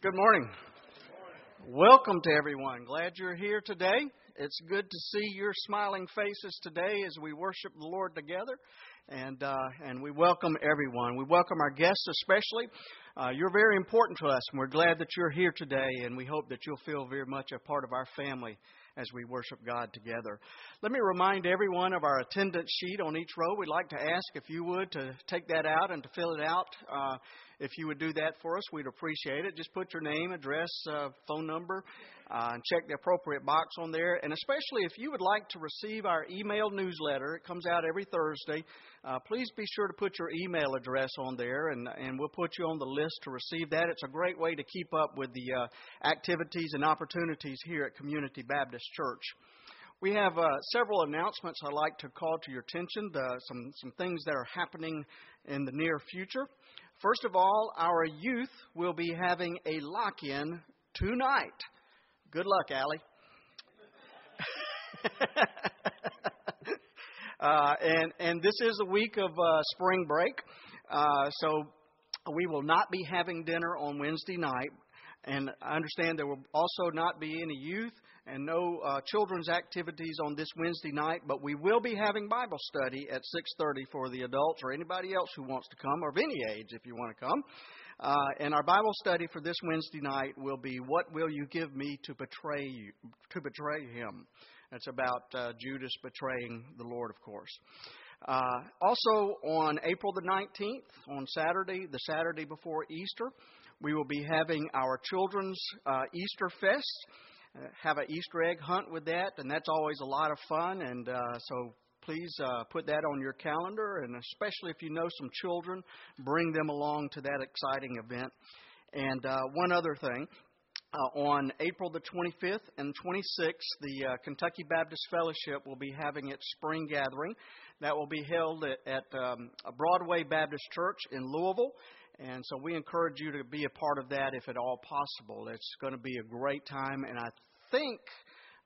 Good morning. Welcome to everyone. Glad you're here today. It's good to see your smiling faces today as we worship the Lord together. And, uh, and we welcome everyone. We welcome our guests especially. Uh, you're very important to us, and we're glad that you're here today, and we hope that you'll feel very much a part of our family as we worship God together. Let me remind everyone of our attendance sheet on each row. We'd like to ask if you would to take that out and to fill it out. Uh, if you would do that for us, we'd appreciate it. Just put your name, address, uh, phone number, uh, and check the appropriate box on there. And especially if you would like to receive our email newsletter, it comes out every Thursday. Uh, please be sure to put your email address on there, and, and we'll put you on the list to receive that. It's a great way to keep up with the uh, activities and opportunities here at Community Baptist Church. We have uh, several announcements I'd like to call to your attention, the, some, some things that are happening in the near future. First of all, our youth will be having a lock in tonight. Good luck, Allie. uh, and, and this is a week of uh, spring break, uh, so we will not be having dinner on Wednesday night. And I understand there will also not be any youth and no uh, children's activities on this Wednesday night, but we will be having Bible study at 6:30 for the adults or anybody else who wants to come, or of any age if you want to come. Uh, and our Bible study for this Wednesday night will be "What will you give me to betray you, to betray him?" It's about uh, Judas betraying the Lord, of course. Uh, also, on April the 19th, on Saturday, the Saturday before Easter, we will be having our children's uh, Easter Fest have an Easter egg hunt with that, and that's always a lot of fun. And uh, so please uh, put that on your calendar, and especially if you know some children, bring them along to that exciting event. And uh, one other thing. Uh, on April the 25th and 26th, the uh, Kentucky Baptist Fellowship will be having its spring gathering. That will be held at, at um, Broadway Baptist Church in Louisville. And so we encourage you to be a part of that if at all possible. It's going to be a great time, and I think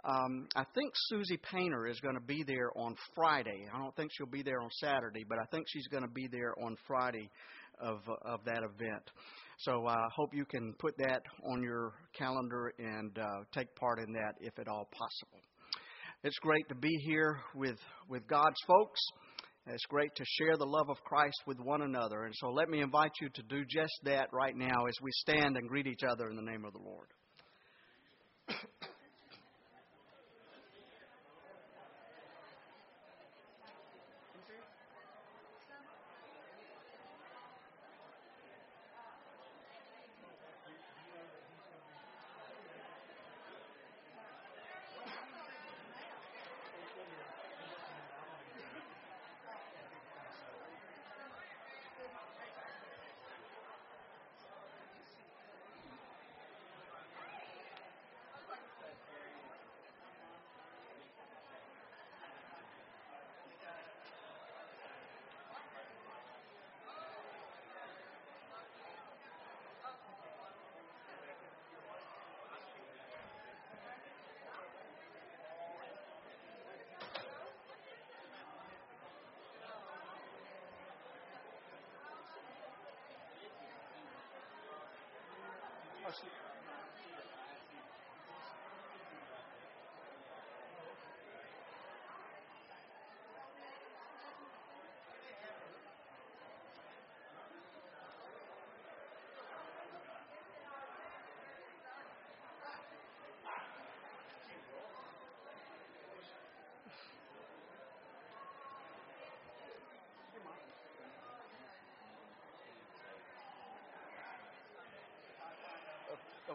um, I think Susie Painter is going to be there on Friday. I don't think she'll be there on Saturday, but I think she's going to be there on Friday of of that event. So I uh, hope you can put that on your calendar and uh, take part in that if at all possible. It's great to be here with with God's folks. It's great to share the love of Christ with one another. And so let me invite you to do just that right now as we stand and greet each other in the name of the Lord.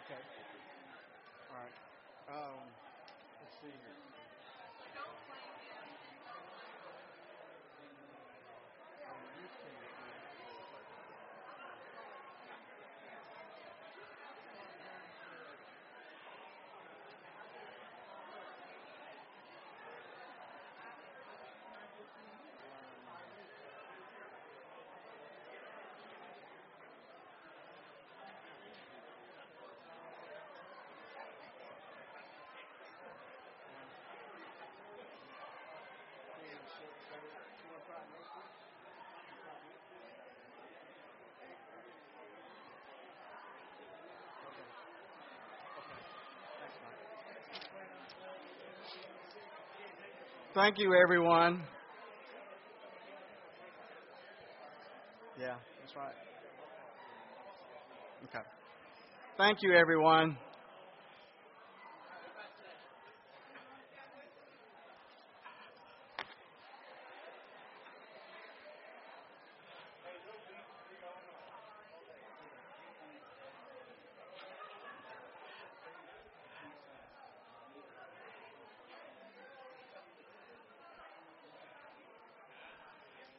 Okay. All right. Um, let's see here. Thank you, everyone. Yeah, that's right. Okay. Thank you, everyone.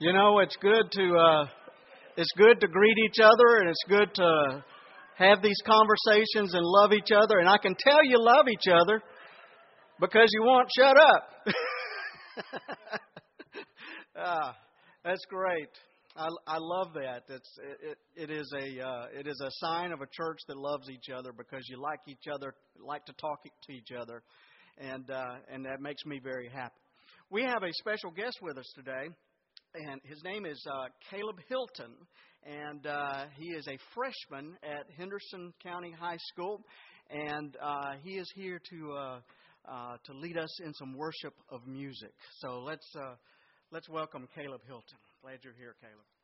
You know, it's good to uh, it's good to greet each other, and it's good to have these conversations and love each other. And I can tell you love each other because you won't shut up. ah, that's great. I, I love that. It's it, it is a uh, it is a sign of a church that loves each other because you like each other, like to talk to each other, and uh, and that makes me very happy. We have a special guest with us today and his name is uh, Caleb Hilton, and uh, he is a freshman at Henderson County High School, and uh, he is here to uh, uh, to lead us in some worship of music. So let's uh, let's welcome Caleb Hilton. Glad you're here, Caleb.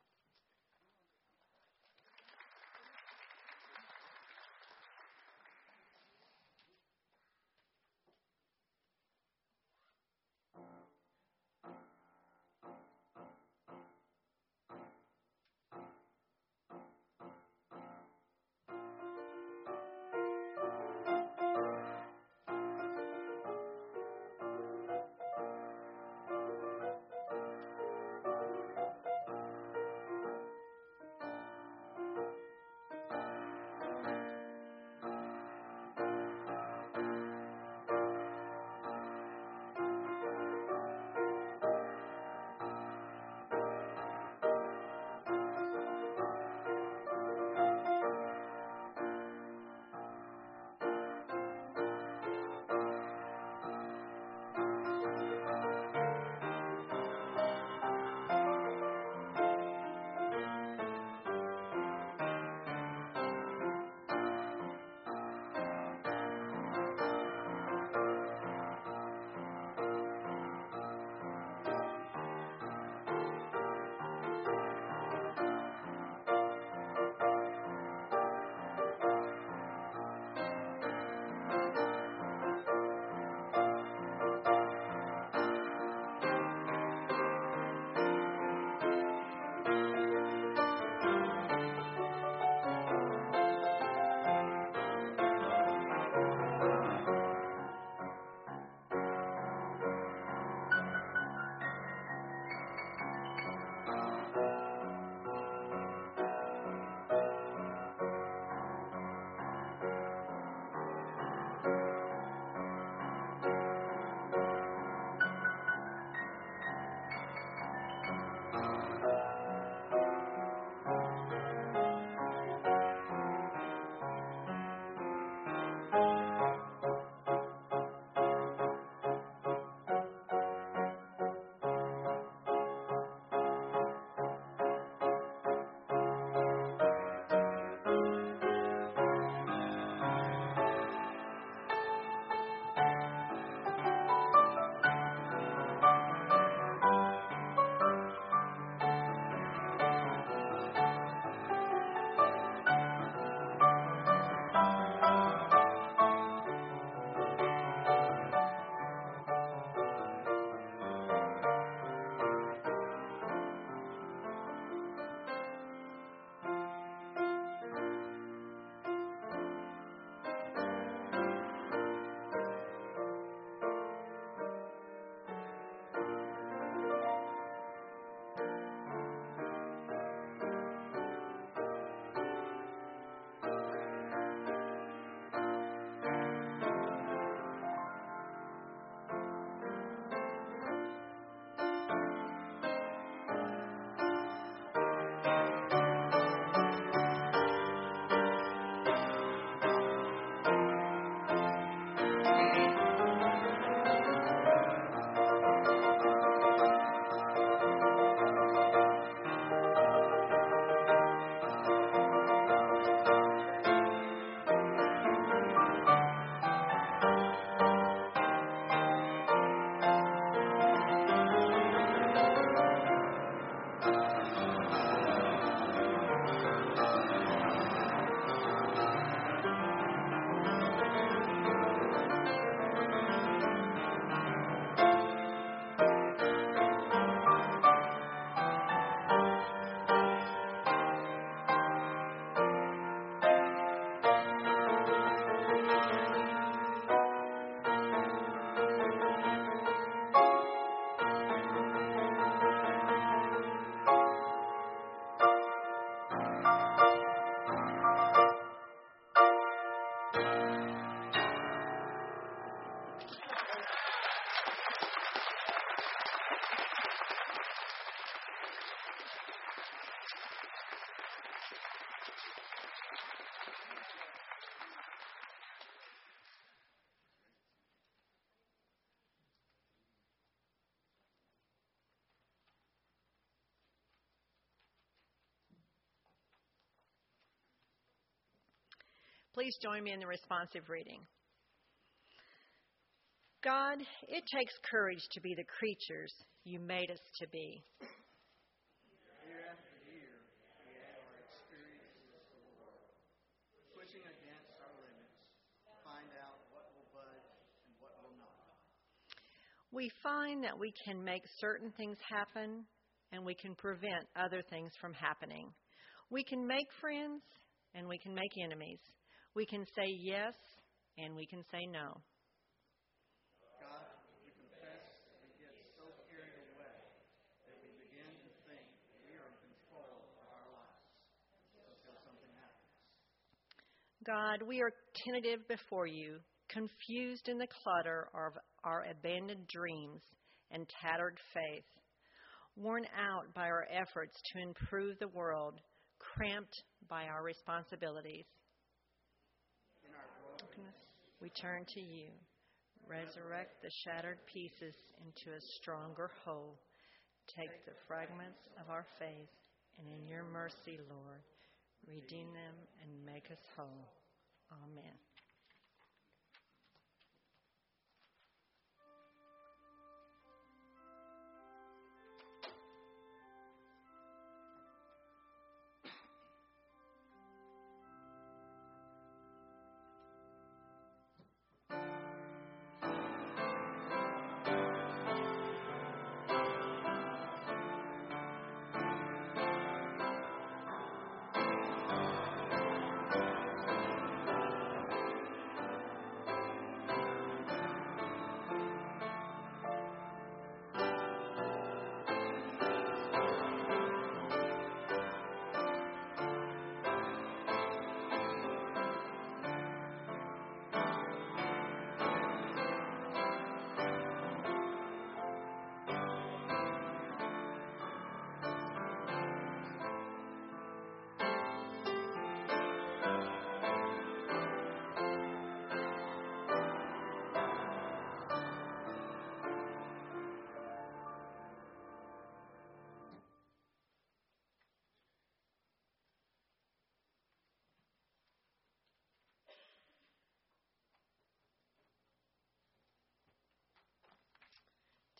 Please join me in the responsive reading. God, it takes courage to be the creatures you made us to be. We find that we can make certain things happen and we can prevent other things from happening. We can make friends and we can make enemies. We can say yes and we can say no. God, we confess we get so carried away that we begin to think we are in control of our lives until something happens. God, we are tentative before you, confused in the clutter of our abandoned dreams and tattered faith, worn out by our efforts to improve the world, cramped by our responsibilities. We turn to you. Resurrect the shattered pieces into a stronger whole. Take the fragments of our faith, and in your mercy, Lord, redeem them and make us whole. Amen.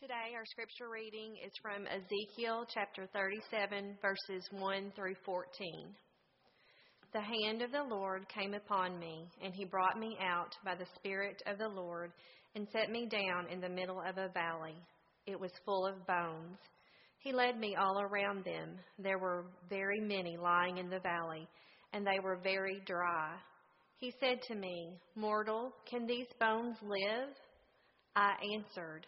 Today, our scripture reading is from Ezekiel chapter 37, verses 1 through 14. The hand of the Lord came upon me, and he brought me out by the Spirit of the Lord and set me down in the middle of a valley. It was full of bones. He led me all around them. There were very many lying in the valley, and they were very dry. He said to me, Mortal, can these bones live? I answered,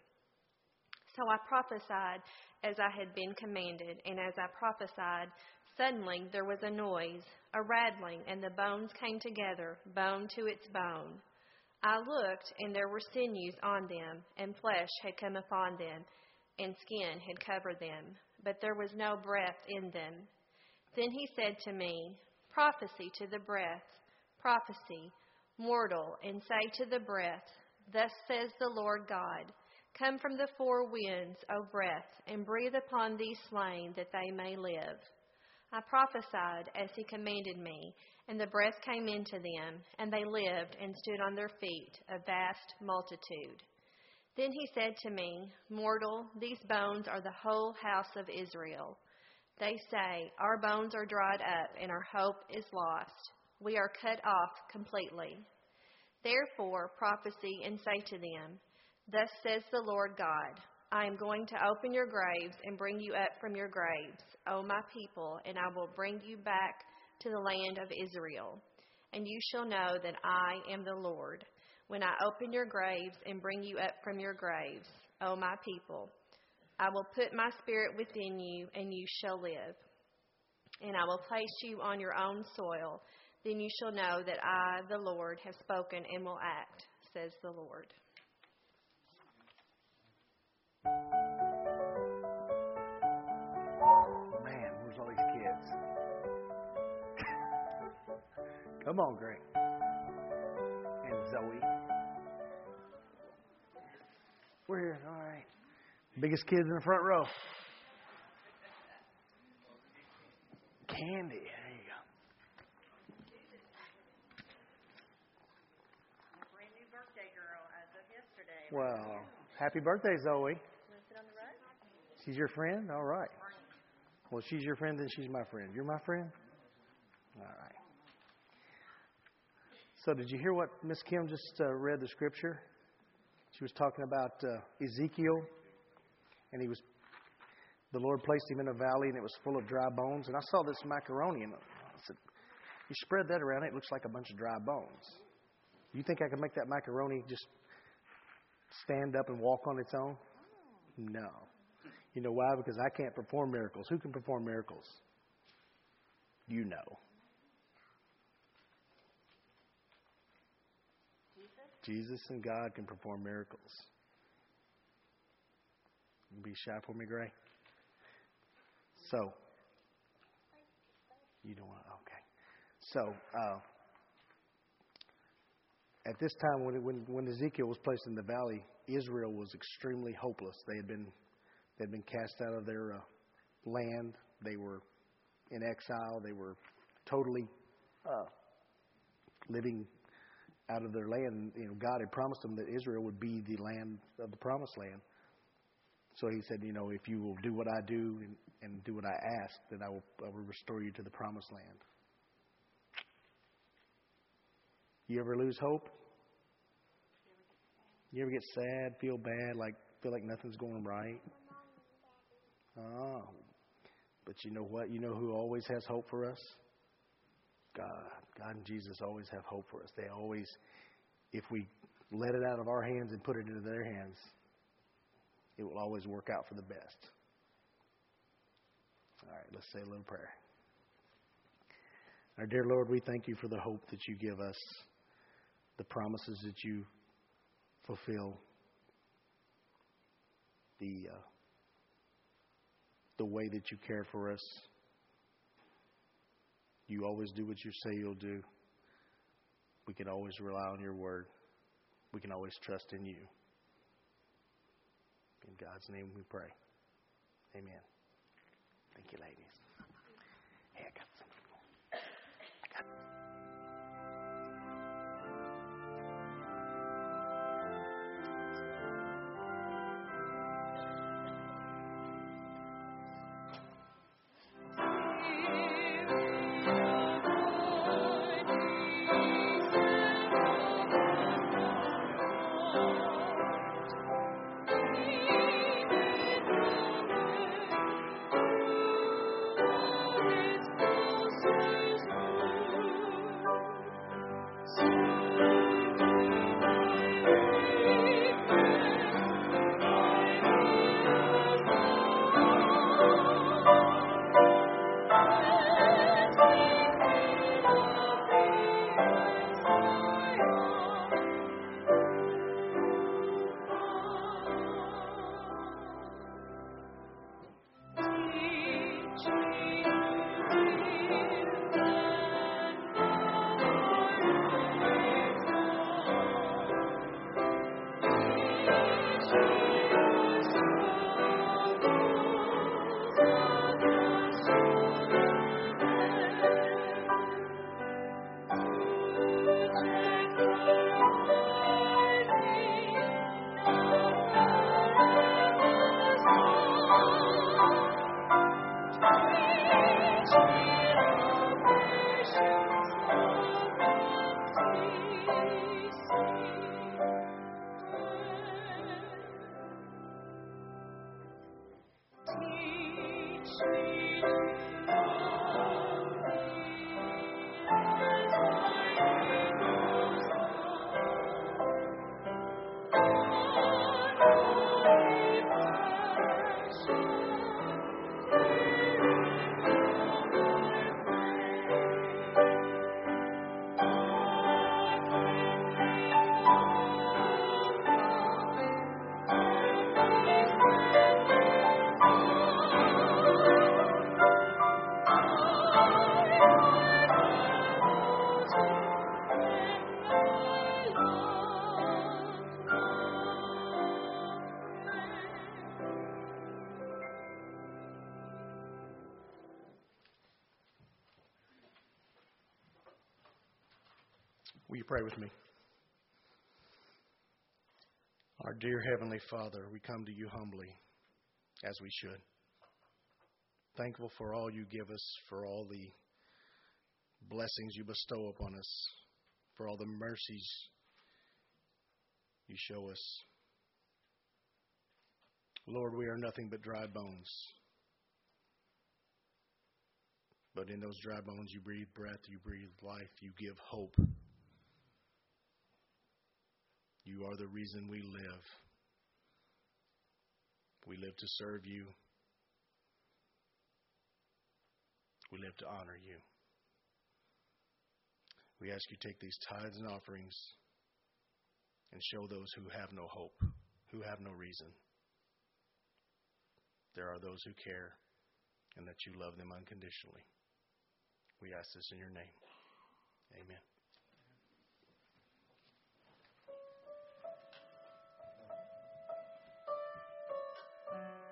So I prophesied as I had been commanded, and as I prophesied, suddenly there was a noise, a rattling, and the bones came together, bone to its bone. I looked, and there were sinews on them, and flesh had come upon them, and skin had covered them, but there was no breath in them. Then he said to me, Prophesy to the breath, prophecy, mortal, and say to the breath, Thus says the Lord God. Come from the four winds, O breath, and breathe upon these slain that they may live. I prophesied as he commanded me, and the breath came into them, and they lived and stood on their feet, a vast multitude. Then he said to me, Mortal, these bones are the whole house of Israel. They say, Our bones are dried up, and our hope is lost. We are cut off completely. Therefore prophesy and say to them, Thus says the Lord God, I am going to open your graves and bring you up from your graves, O my people, and I will bring you back to the land of Israel. And you shall know that I am the Lord, when I open your graves and bring you up from your graves, O my people. I will put my spirit within you, and you shall live. And I will place you on your own soil. Then you shall know that I, the Lord, have spoken and will act, says the Lord. Come on, Greg. And Zoe. We're here. All right. Biggest kids in the front row. Candy. There you go. Brand new birthday girl as of yesterday. Well, happy birthday, Zoe. sit on the rug? She's your friend? All right. Well, she's your friend, then she's my friend. You're my friend? All right. So, did you hear what Miss Kim just uh, read the scripture? She was talking about uh, Ezekiel, and he was, the Lord placed him in a valley, and it was full of dry bones. And I saw this macaroni, and I said, "You spread that around, it looks like a bunch of dry bones." You think I could make that macaroni just stand up and walk on its own? No. You know why? Because I can't perform miracles. Who can perform miracles? You know. Jesus and God can perform miracles. Be shy for me, Gray? So, you don't want okay. So, uh, at this time, when, when, when Ezekiel was placed in the valley, Israel was extremely hopeless. They had been, they had been cast out of their uh, land. They were in exile. They were totally uh, living out of their land. You know, God had promised them that Israel would be the land of the promised land. So He said, you know, if you will do what I do and, and do what I ask, then I will, I will restore you to the promised land. You ever lose hope? You ever get sad, feel bad, like feel like nothing's going right? Oh. But you know what? You know who always has hope for us? God. God and Jesus always have hope for us. They always, if we let it out of our hands and put it into their hands, it will always work out for the best. All right, let's say a little prayer. Our dear Lord, we thank you for the hope that you give us, the promises that you fulfill, the uh, the way that you care for us. You always do what you say you'll do. We can always rely on your word. We can always trust in you. In God's name we pray. Amen. Thank you, ladies. Hey, pray with me? Our dear Heavenly Father, we come to you humbly, as we should. Thankful for all you give us, for all the blessings you bestow upon us, for all the mercies you show us. Lord, we are nothing but dry bones. But in those dry bones, you breathe breath, you breathe life, you give hope. You are the reason we live. We live to serve you. We live to honor you. We ask you take these tithes and offerings and show those who have no hope, who have no reason. There are those who care and that you love them unconditionally. We ask this in your name. Amen. Bye.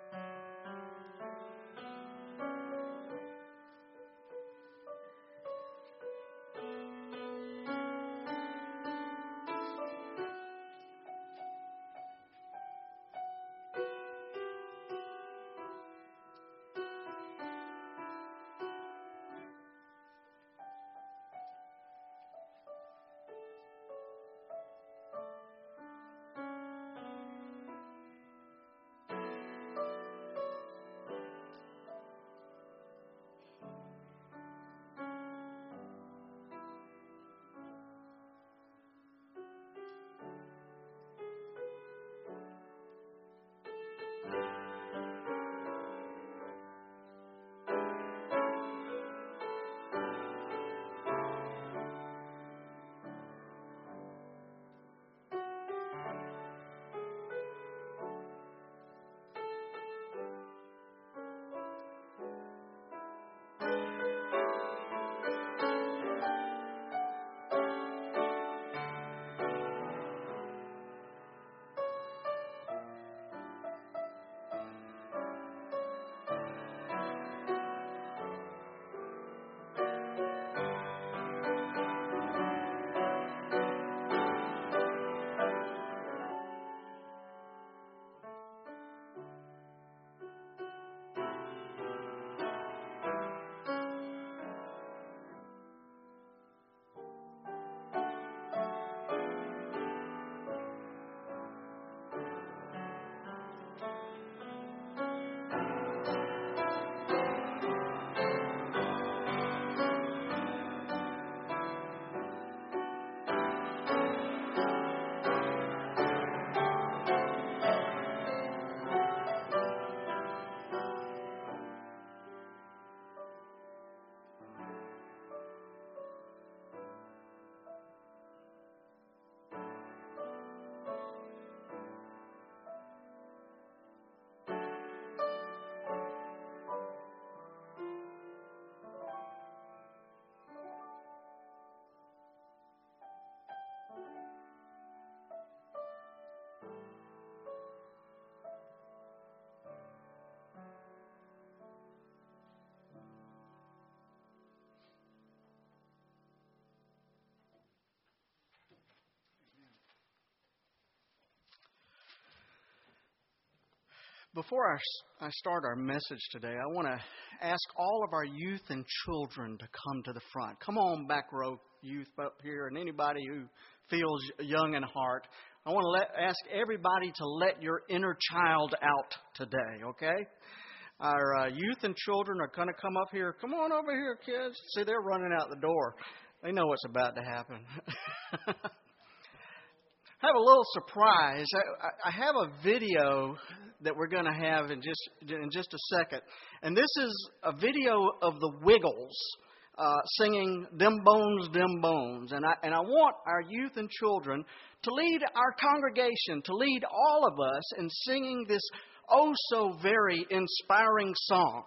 Before I, I start our message today, I want to ask all of our youth and children to come to the front. Come on, back row youth up here, and anybody who feels young in heart. I want to ask everybody to let your inner child out today, okay? Our uh, youth and children are going to come up here. Come on over here, kids. See, they're running out the door. They know what's about to happen. I have a little surprise. I, I have a video that we're going to have in just in just a second, and this is a video of the Wiggles uh, singing "Dem Bones, Dem Bones," and I and I want our youth and children to lead our congregation, to lead all of us in singing this oh so very inspiring song.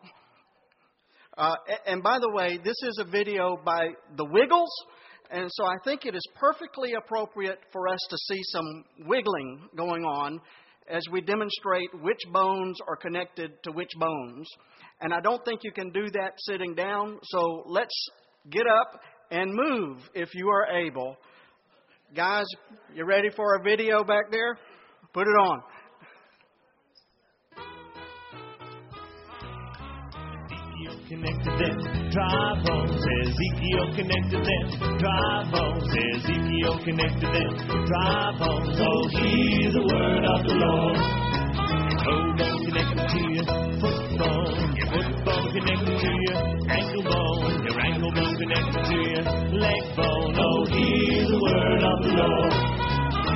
Uh, and by the way, this is a video by the Wiggles. And so I think it is perfectly appropriate for us to see some wiggling going on as we demonstrate which bones are connected to which bones. And I don't think you can do that sitting down, so let's get up and move if you are able. Guys, you ready for a video back there? Put it on. Connected them dry bones. Ezekiel connected them dry bones. Ezekiel connected them dry bones. Oh, hear the word of the Lord. Toe bone connected to your foot bone. Your foot bone connected to your ankle bone. Your ankle bone connected to your leg bone. Oh, hear the word of the Lord.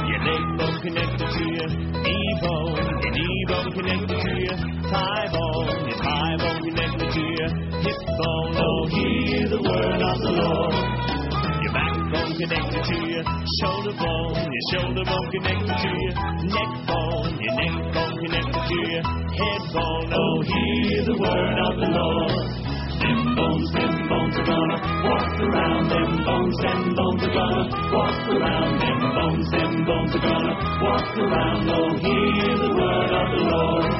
Your leg bone connected to your knee bone. Your knee bone connected to your thigh bone. Hip. Oh, hear the word of the Lord. Your backbone connected to your shoulder bone. Your shoulder bone connected to your neck bone. Your neck bone connected to your head bone. Oh, hear the word of the Lord. Them bones, them bones are gonna walk around. Them bones, them bones are gonna walk around. Them bones, them bones are gonna walk around. Oh, hear the word of the Lord.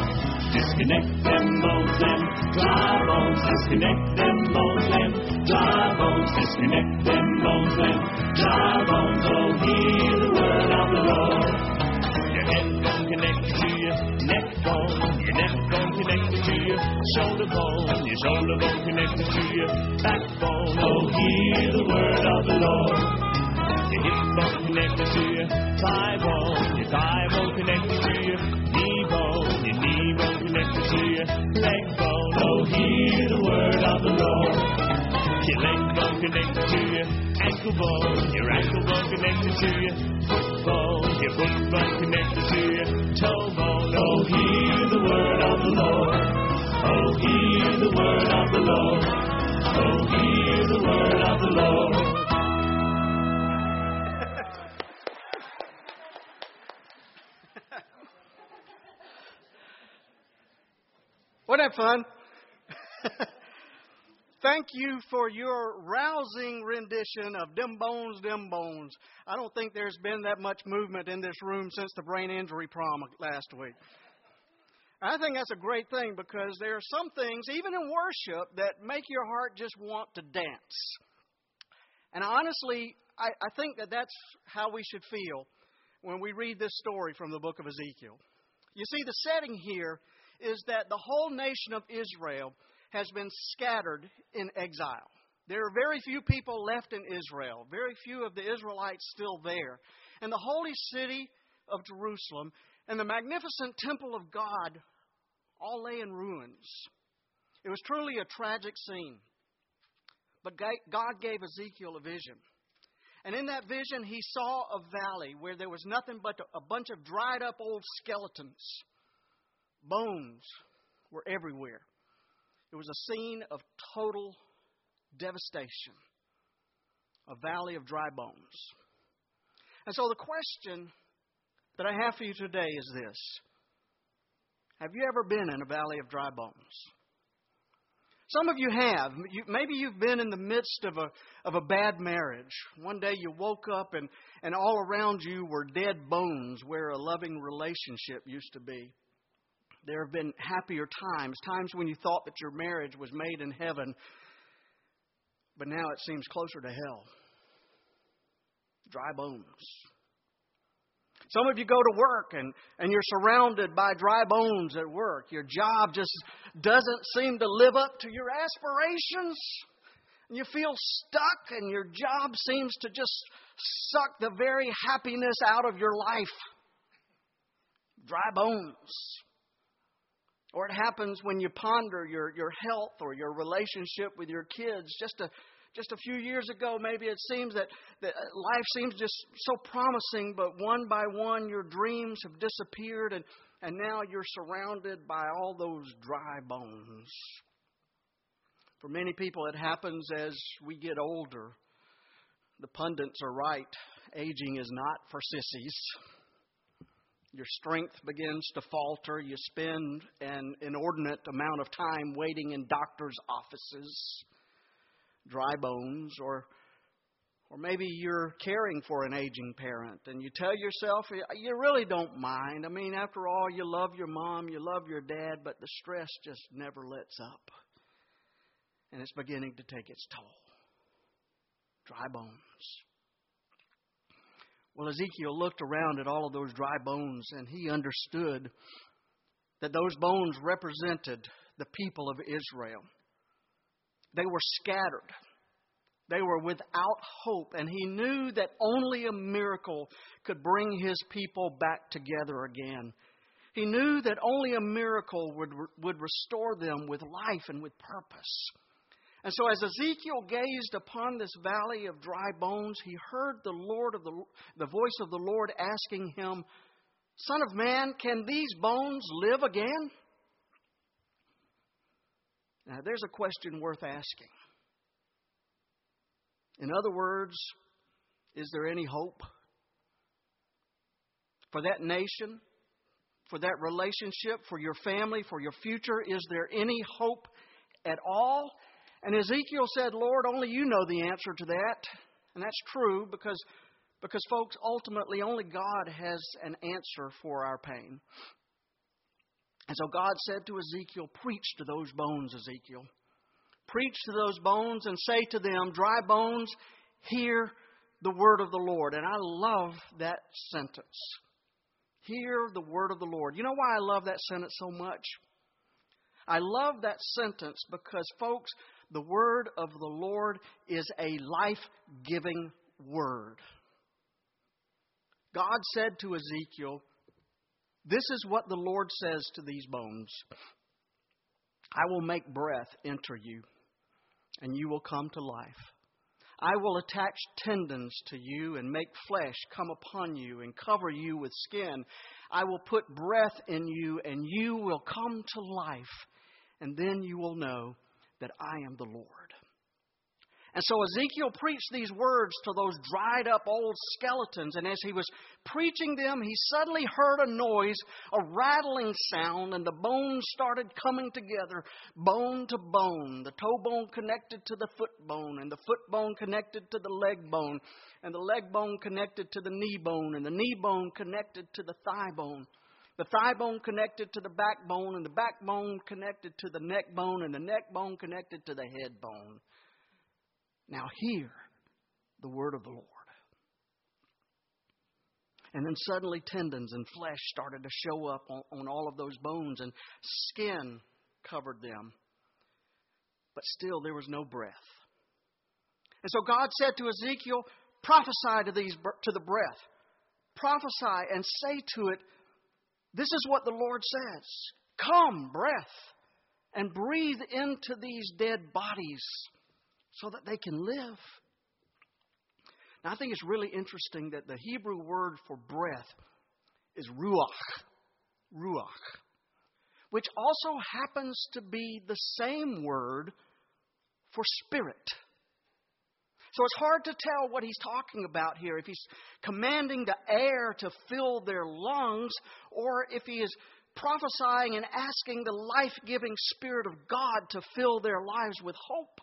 Disconnect them them dry bones. Disconnect them bones, them dry bones. Disconnect them Fun? Thank you for your rousing rendition of Dem Bones, Dem Bones. I don't think there's been that much movement in this room since the brain injury prom last week. I think that's a great thing because there are some things, even in worship, that make your heart just want to dance. And honestly, I, I think that that's how we should feel when we read this story from the book of Ezekiel. You see, the setting here is that the whole nation of Israel has been scattered in exile. There are very few people left in Israel, very few of the Israelites still there. And the holy city of Jerusalem and the magnificent temple of God all lay in ruins. It was truly a tragic scene. But God gave Ezekiel a vision. And in that vision, he saw a valley where there was nothing but a bunch of dried up old skeletons. Bones were everywhere. It was a scene of total devastation, a valley of dry bones. And so the question that I have for you today is this Have you ever been in a valley of dry bones? Some of you have. You, maybe you've been in the midst of a, of a bad marriage. One day you woke up and, and all around you were dead bones where a loving relationship used to be. There have been happier times, times when you thought that your marriage was made in heaven, but now it seems closer to hell. Dry bones. Some of you go to work and, and you're surrounded by dry bones at work. Your job just doesn't seem to live up to your aspirations. You feel stuck, and your job seems to just suck the very happiness out of your life. Dry bones. Or it happens when you ponder your, your health or your relationship with your kids. Just a, just a few years ago, maybe it seems that, that life seems just so promising, but one by one, your dreams have disappeared, and, and now you're surrounded by all those dry bones. For many people, it happens as we get older. The pundits are right. Aging is not for sissies. Your strength begins to falter. You spend an inordinate amount of time waiting in doctors' offices dry bones, or or maybe you're caring for an aging parent and you tell yourself you really don't mind. I mean, after all, you love your mom, you love your dad, but the stress just never lets up. And it's beginning to take its toll. Dry bones. Well, Ezekiel looked around at all of those dry bones and he understood that those bones represented the people of Israel. They were scattered. They were without hope, and he knew that only a miracle could bring his people back together again. He knew that only a miracle would, would restore them with life and with purpose. And so, as Ezekiel gazed upon this valley of dry bones, he heard the Lord of the, the voice of the Lord asking him, "Son of man, can these bones live again?" Now, there's a question worth asking. In other words, is there any hope for that nation, for that relationship, for your family, for your future? Is there any hope at all? And Ezekiel said, Lord, only you know the answer to that. And that's true because, because folks, ultimately, only God has an answer for our pain. And so God said to Ezekiel, Preach to those bones, Ezekiel. Preach to those bones and say to them, Dry bones, hear the word of the Lord. And I love that sentence. Hear the word of the Lord. You know why I love that sentence so much? I love that sentence because, folks, the word of the Lord is a life giving word. God said to Ezekiel, This is what the Lord says to these bones I will make breath enter you, and you will come to life. I will attach tendons to you and make flesh come upon you and cover you with skin. I will put breath in you, and you will come to life, and then you will know that I am the Lord. And so Ezekiel preached these words to those dried up old skeletons. And as he was preaching them, he suddenly heard a noise, a rattling sound, and the bones started coming together, bone to bone. The toe bone connected to the foot bone, and the foot bone connected to the leg bone, and the leg bone connected to the knee bone, and the knee bone connected to the thigh bone. The thigh bone connected to the backbone, and the backbone connected to the neck bone, and the neck bone connected to the head bone. Now hear the word of the Lord. And then suddenly tendons and flesh started to show up on, on all of those bones, and skin covered them. But still, there was no breath. And so God said to Ezekiel, Prophesy to, these, to the breath. Prophesy and say to it, This is what the Lord says Come, breath, and breathe into these dead bodies so that they can live. Now, I think it's really interesting that the Hebrew word for breath is ruach. Ruach. Which also happens to be the same word for spirit. So it's hard to tell what he's talking about here. If he's commanding the air to fill their lungs, or if he is prophesying and asking the life giving Spirit of God to fill their lives with hope.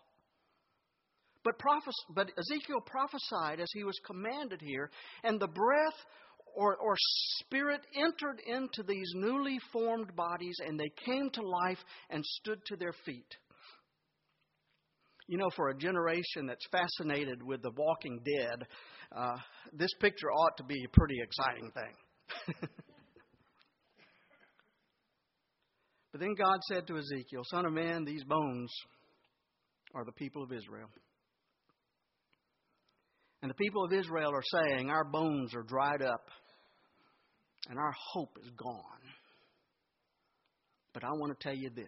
But, prophes- but Ezekiel prophesied as he was commanded here, and the breath or, or spirit entered into these newly formed bodies, and they came to life and stood to their feet. You know, for a generation that's fascinated with the walking dead, uh, this picture ought to be a pretty exciting thing. but then God said to Ezekiel, Son of man, these bones are the people of Israel. And the people of Israel are saying, Our bones are dried up and our hope is gone. But I want to tell you this.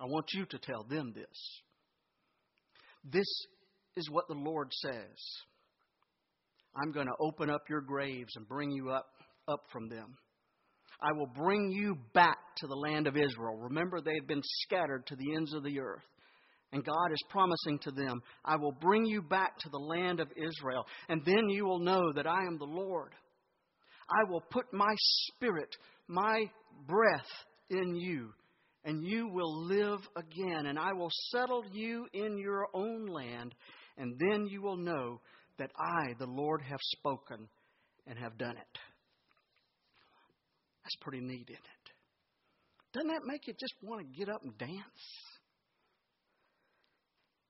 I want you to tell them this. This is what the Lord says. I'm going to open up your graves and bring you up, up from them. I will bring you back to the land of Israel. Remember, they had been scattered to the ends of the earth. And God is promising to them, I will bring you back to the land of Israel, and then you will know that I am the Lord. I will put my spirit, my breath in you, and you will live again, and I will settle you in your own land, and then you will know that I, the Lord, have spoken and have done it. That's pretty neat, isn't it? Doesn't that make you just want to get up and dance?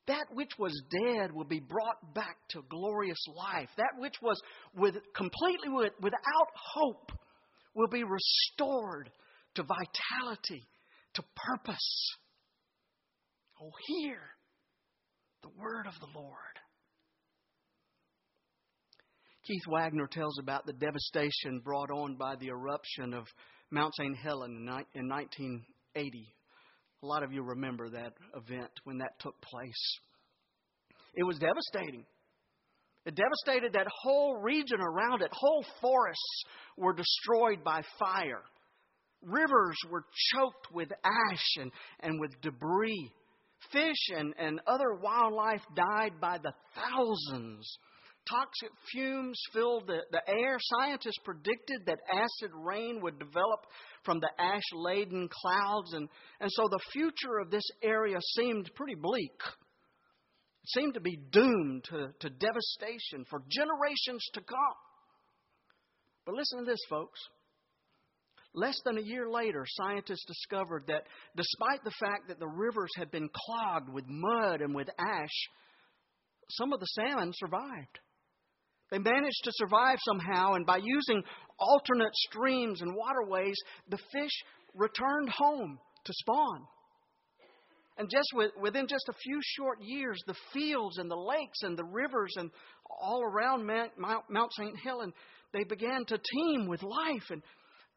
That which was dead will be brought back to glorious life. That which was with, completely with, without hope will be restored to vitality, to purpose. Oh, hear the word of the Lord. Keith Wagner tells about the devastation brought on by the eruption of Mount St. Helens in 1980. A lot of you remember that event when that took place. It was devastating. It devastated that whole region around it. Whole forests were destroyed by fire. Rivers were choked with ash and, and with debris. Fish and, and other wildlife died by the thousands. Toxic fumes filled the, the air. Scientists predicted that acid rain would develop from the ash laden clouds, and, and so the future of this area seemed pretty bleak. It seemed to be doomed to, to devastation for generations to come. But listen to this, folks. Less than a year later, scientists discovered that despite the fact that the rivers had been clogged with mud and with ash, some of the salmon survived. They managed to survive somehow, and by using alternate streams and waterways, the fish returned home to spawn. And just with, within just a few short years, the fields and the lakes and the rivers and all around Mount, Mount St. Helens, they began to teem with life, and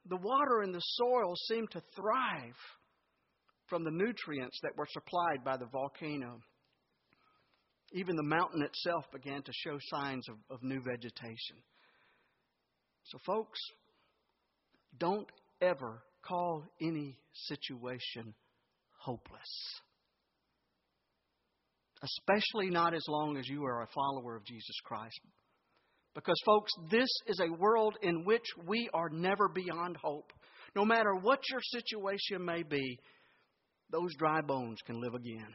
the water and the soil seemed to thrive from the nutrients that were supplied by the volcano. Even the mountain itself began to show signs of, of new vegetation. So, folks, don't ever call any situation hopeless. Especially not as long as you are a follower of Jesus Christ. Because, folks, this is a world in which we are never beyond hope. No matter what your situation may be, those dry bones can live again.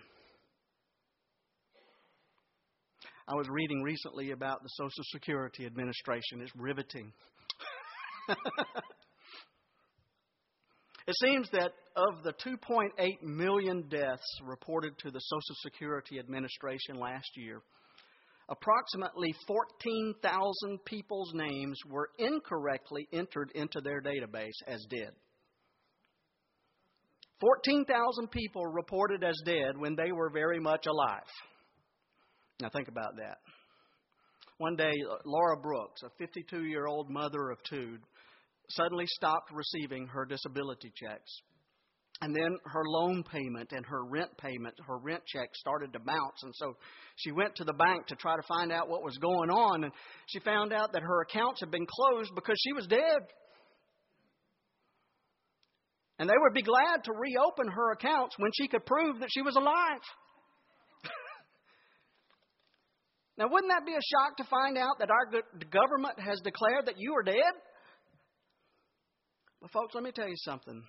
I was reading recently about the Social Security Administration. It's riveting. it seems that of the 2.8 million deaths reported to the Social Security Administration last year, approximately 14,000 people's names were incorrectly entered into their database as dead. 14,000 people reported as dead when they were very much alive. Now, think about that. One day, uh, Laura Brooks, a 52 year old mother of two, suddenly stopped receiving her disability checks. And then her loan payment and her rent payment, her rent check started to bounce. And so she went to the bank to try to find out what was going on. And she found out that her accounts had been closed because she was dead. And they would be glad to reopen her accounts when she could prove that she was alive. Now, wouldn't that be a shock to find out that our government has declared that you are dead? But, folks, let me tell you something.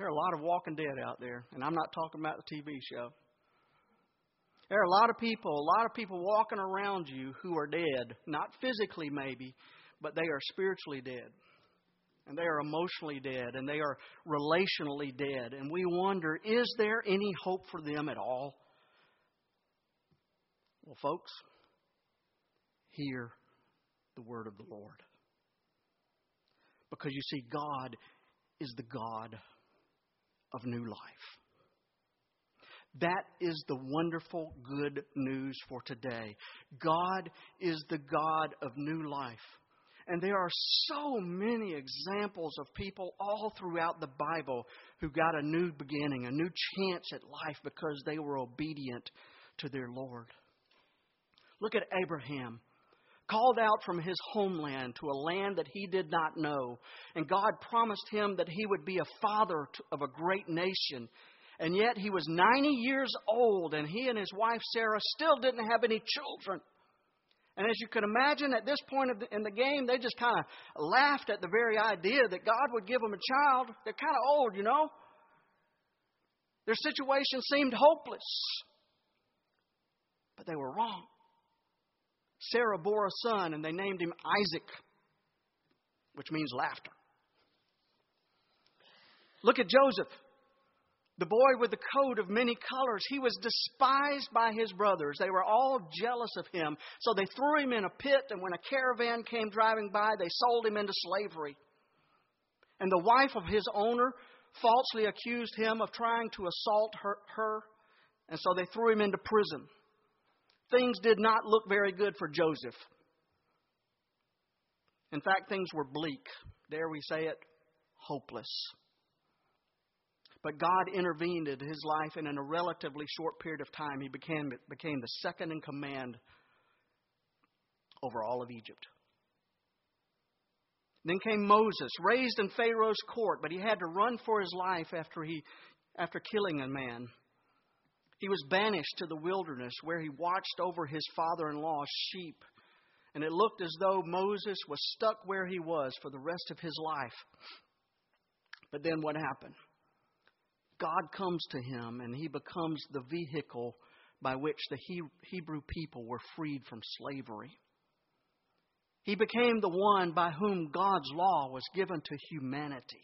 There are a lot of walking dead out there, and I'm not talking about the TV show. There are a lot of people, a lot of people walking around you who are dead, not physically maybe, but they are spiritually dead. And they are emotionally dead, and they are relationally dead. And we wonder, is there any hope for them at all? Well, folks, hear the word of the Lord. Because you see, God is the God of new life. That is the wonderful good news for today. God is the God of new life. And there are so many examples of people all throughout the Bible who got a new beginning, a new chance at life because they were obedient to their Lord. Look at Abraham called out from his homeland to a land that he did not know. And God promised him that he would be a father of a great nation. And yet he was 90 years old, and he and his wife Sarah still didn't have any children. And as you can imagine, at this point in the game, they just kind of laughed at the very idea that God would give them a child. They're kind of old, you know. Their situation seemed hopeless. But they were wrong. Sarah bore a son, and they named him Isaac, which means laughter. Look at Joseph. The boy with the coat of many colors, he was despised by his brothers. They were all jealous of him. So they threw him in a pit, and when a caravan came driving by, they sold him into slavery. And the wife of his owner falsely accused him of trying to assault her, her and so they threw him into prison. Things did not look very good for Joseph. In fact, things were bleak. Dare we say it? Hopeless. But God intervened in his life, and in a relatively short period of time, he became, became the second in command over all of Egypt. Then came Moses, raised in Pharaoh's court, but he had to run for his life after, he, after killing a man. He was banished to the wilderness where he watched over his father in law's sheep. And it looked as though Moses was stuck where he was for the rest of his life. But then what happened? God comes to him and he becomes the vehicle by which the Hebrew people were freed from slavery. He became the one by whom God's law was given to humanity.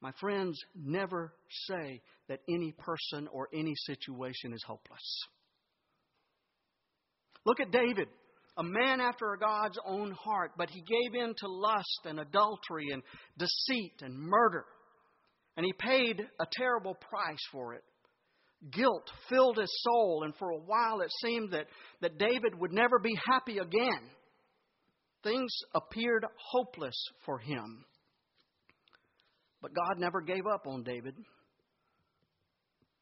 My friends, never say that any person or any situation is hopeless. Look at David, a man after God's own heart, but he gave in to lust and adultery and deceit and murder. And he paid a terrible price for it. Guilt filled his soul, and for a while it seemed that, that David would never be happy again. Things appeared hopeless for him. But God never gave up on David.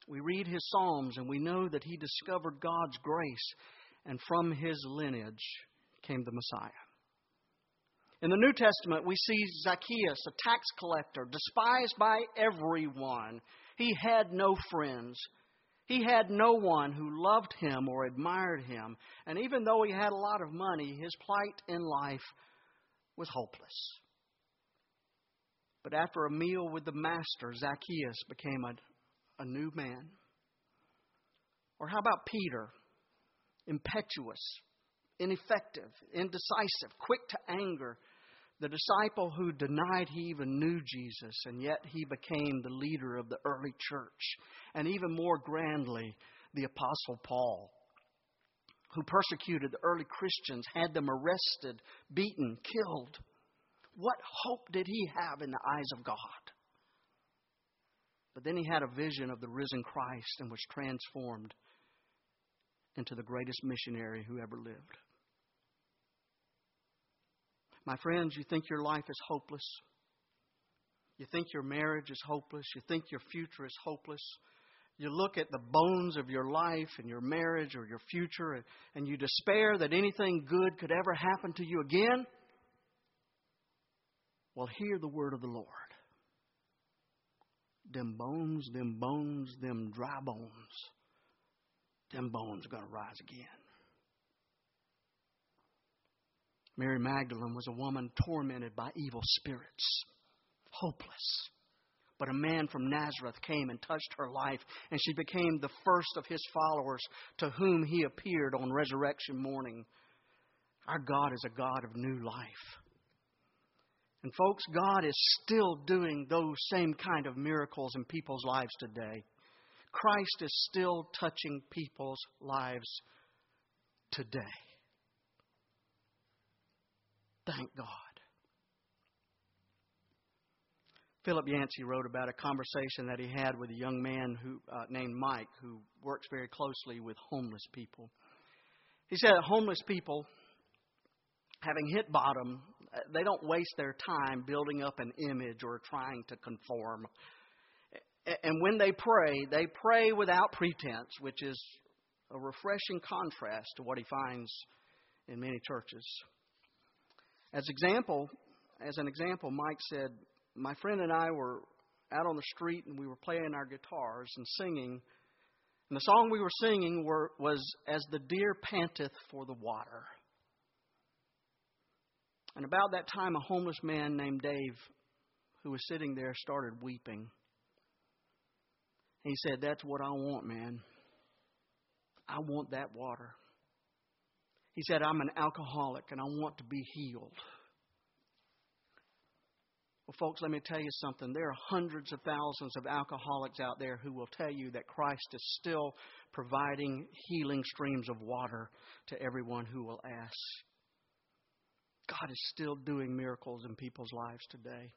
We read his Psalms and we know that he discovered God's grace, and from his lineage came the Messiah. In the New Testament, we see Zacchaeus, a tax collector, despised by everyone. He had no friends. He had no one who loved him or admired him. And even though he had a lot of money, his plight in life was hopeless. But after a meal with the Master, Zacchaeus became a, a new man. Or how about Peter? Impetuous, ineffective, indecisive, quick to anger. The disciple who denied he even knew Jesus, and yet he became the leader of the early church. And even more grandly, the Apostle Paul, who persecuted the early Christians, had them arrested, beaten, killed. What hope did he have in the eyes of God? But then he had a vision of the risen Christ and was transformed into the greatest missionary who ever lived. My friends, you think your life is hopeless? You think your marriage is hopeless? You think your future is hopeless? You look at the bones of your life and your marriage or your future and you despair that anything good could ever happen to you again? Well, hear the word of the Lord. Them bones, them bones, them dry bones, them bones are going to rise again. Mary Magdalene was a woman tormented by evil spirits, hopeless. But a man from Nazareth came and touched her life, and she became the first of his followers to whom he appeared on resurrection morning. Our God is a God of new life. And folks, God is still doing those same kind of miracles in people's lives today. Christ is still touching people's lives today. Thank God. Philip Yancey wrote about a conversation that he had with a young man who, uh, named Mike who works very closely with homeless people. He said homeless people, having hit bottom, they don't waste their time building up an image or trying to conform. And when they pray, they pray without pretense, which is a refreshing contrast to what he finds in many churches. As example, as an example, Mike said, "My friend and I were out on the street and we were playing our guitars and singing, and the song we were singing were, was "As the deer panteth for the water." And about that time, a homeless man named Dave, who was sitting there, started weeping. He said, That's what I want, man. I want that water. He said, I'm an alcoholic and I want to be healed. Well, folks, let me tell you something. There are hundreds of thousands of alcoholics out there who will tell you that Christ is still providing healing streams of water to everyone who will ask. God is still doing miracles in people's lives today.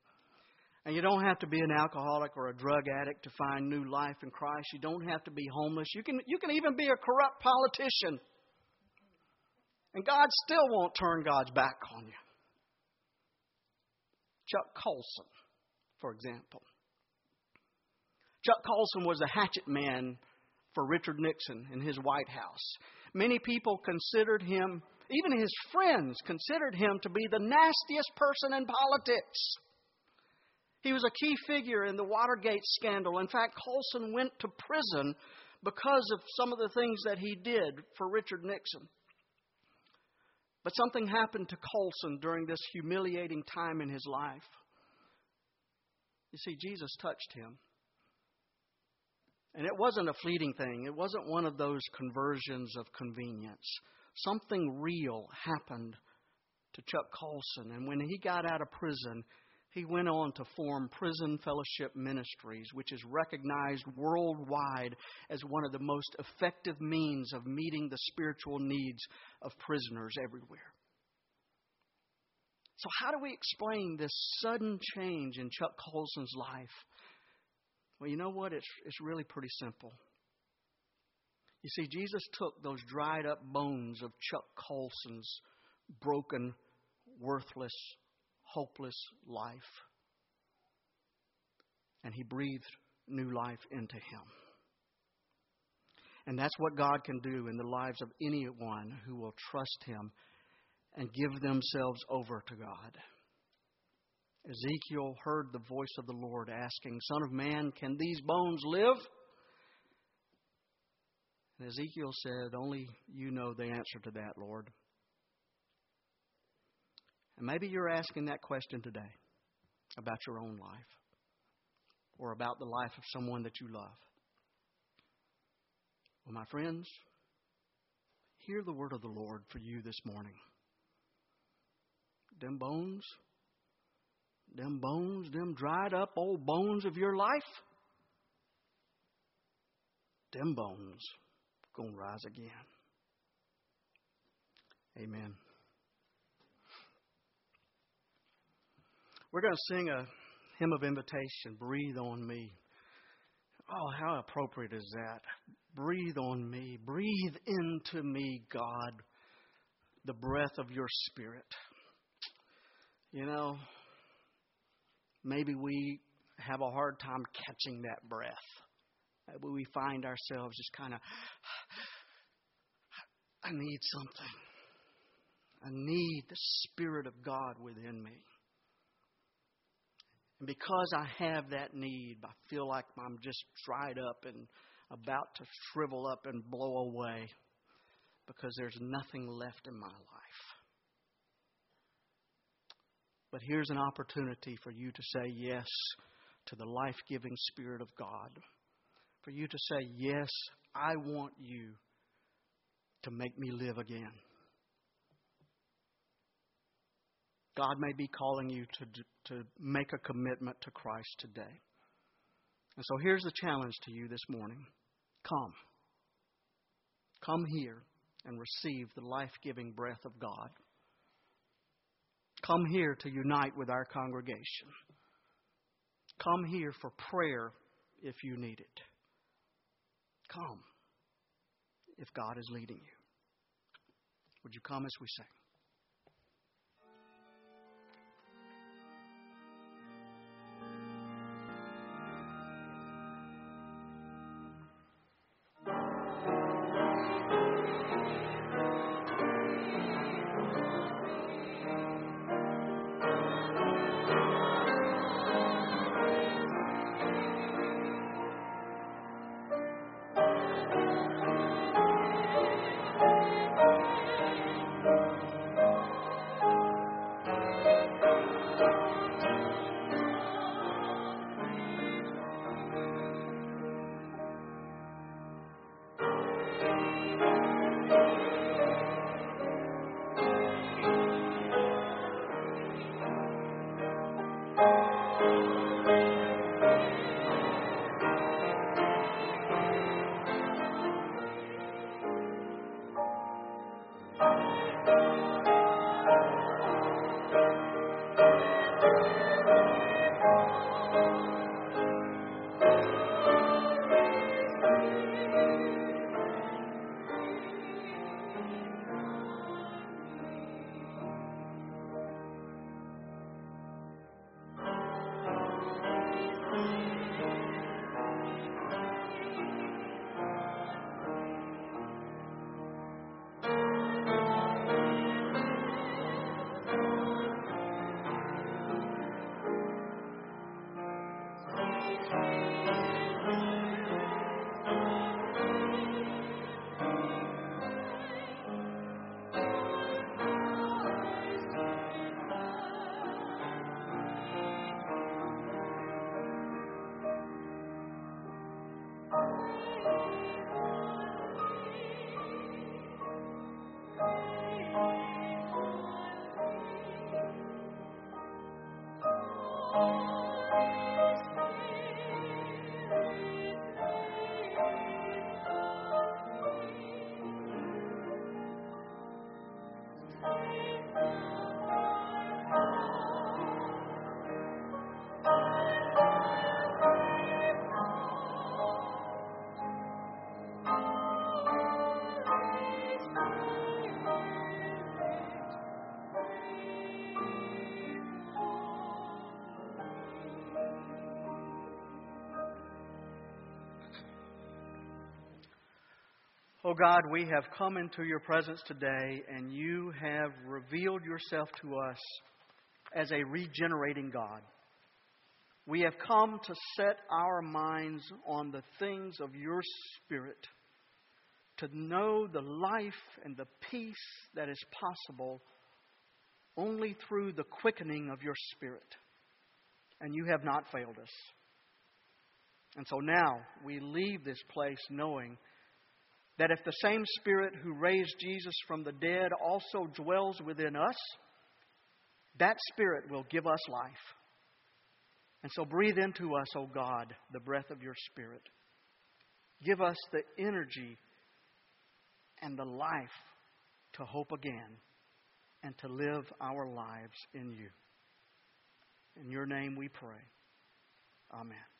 And you don't have to be an alcoholic or a drug addict to find new life in Christ. You don't have to be homeless. You can, you can even be a corrupt politician. And God still won't turn God's back on you. Chuck Colson, for example. Chuck Colson was a hatchet man for Richard Nixon in his White House. Many people considered him, even his friends considered him to be the nastiest person in politics. He was a key figure in the Watergate scandal. In fact, Colson went to prison because of some of the things that he did for Richard Nixon. But something happened to Colson during this humiliating time in his life. You see, Jesus touched him. And it wasn't a fleeting thing, it wasn't one of those conversions of convenience. Something real happened to Chuck Colson. And when he got out of prison, he went on to form Prison Fellowship Ministries, which is recognized worldwide as one of the most effective means of meeting the spiritual needs of prisoners everywhere. So, how do we explain this sudden change in Chuck Colson's life? Well, you know what? It's, it's really pretty simple. You see, Jesus took those dried up bones of Chuck Colson's broken, worthless, hopeless life. And he breathed new life into him. And that's what God can do in the lives of anyone who will trust him and give themselves over to God. Ezekiel heard the voice of the Lord asking, Son of man, can these bones live? And Ezekiel said, Only you know the answer to that, Lord. And maybe you're asking that question today about your own life or about the life of someone that you love. Well, my friends, hear the word of the Lord for you this morning. Them bones, them bones, them dried up old bones of your life, them bones gonna rise again. Amen. We're going to sing a hymn of invitation, Breathe on Me. Oh, how appropriate is that? Breathe on me. Breathe into me, God, the breath of your Spirit. You know, maybe we have a hard time catching that breath. Uh, Maybe we find ourselves just kind of, I need something. I need the Spirit of God within me. And because I have that need, I feel like I'm just dried up and about to shrivel up and blow away because there's nothing left in my life. But here's an opportunity for you to say yes to the life giving Spirit of God. For you to say, Yes, I want you to make me live again. God may be calling you to, to make a commitment to Christ today. And so here's the challenge to you this morning come. Come here and receive the life giving breath of God. Come here to unite with our congregation. Come here for prayer if you need it. Come if God is leading you. Would you come as we sing? Oh God, we have come into your presence today and you have revealed yourself to us as a regenerating God. We have come to set our minds on the things of your Spirit, to know the life and the peace that is possible only through the quickening of your Spirit. And you have not failed us. And so now we leave this place knowing that if the same Spirit who raised Jesus from the dead also dwells within us, that Spirit will give us life. And so breathe into us, O God, the breath of your Spirit. Give us the energy and the life to hope again and to live our lives in you. In your name we pray. Amen.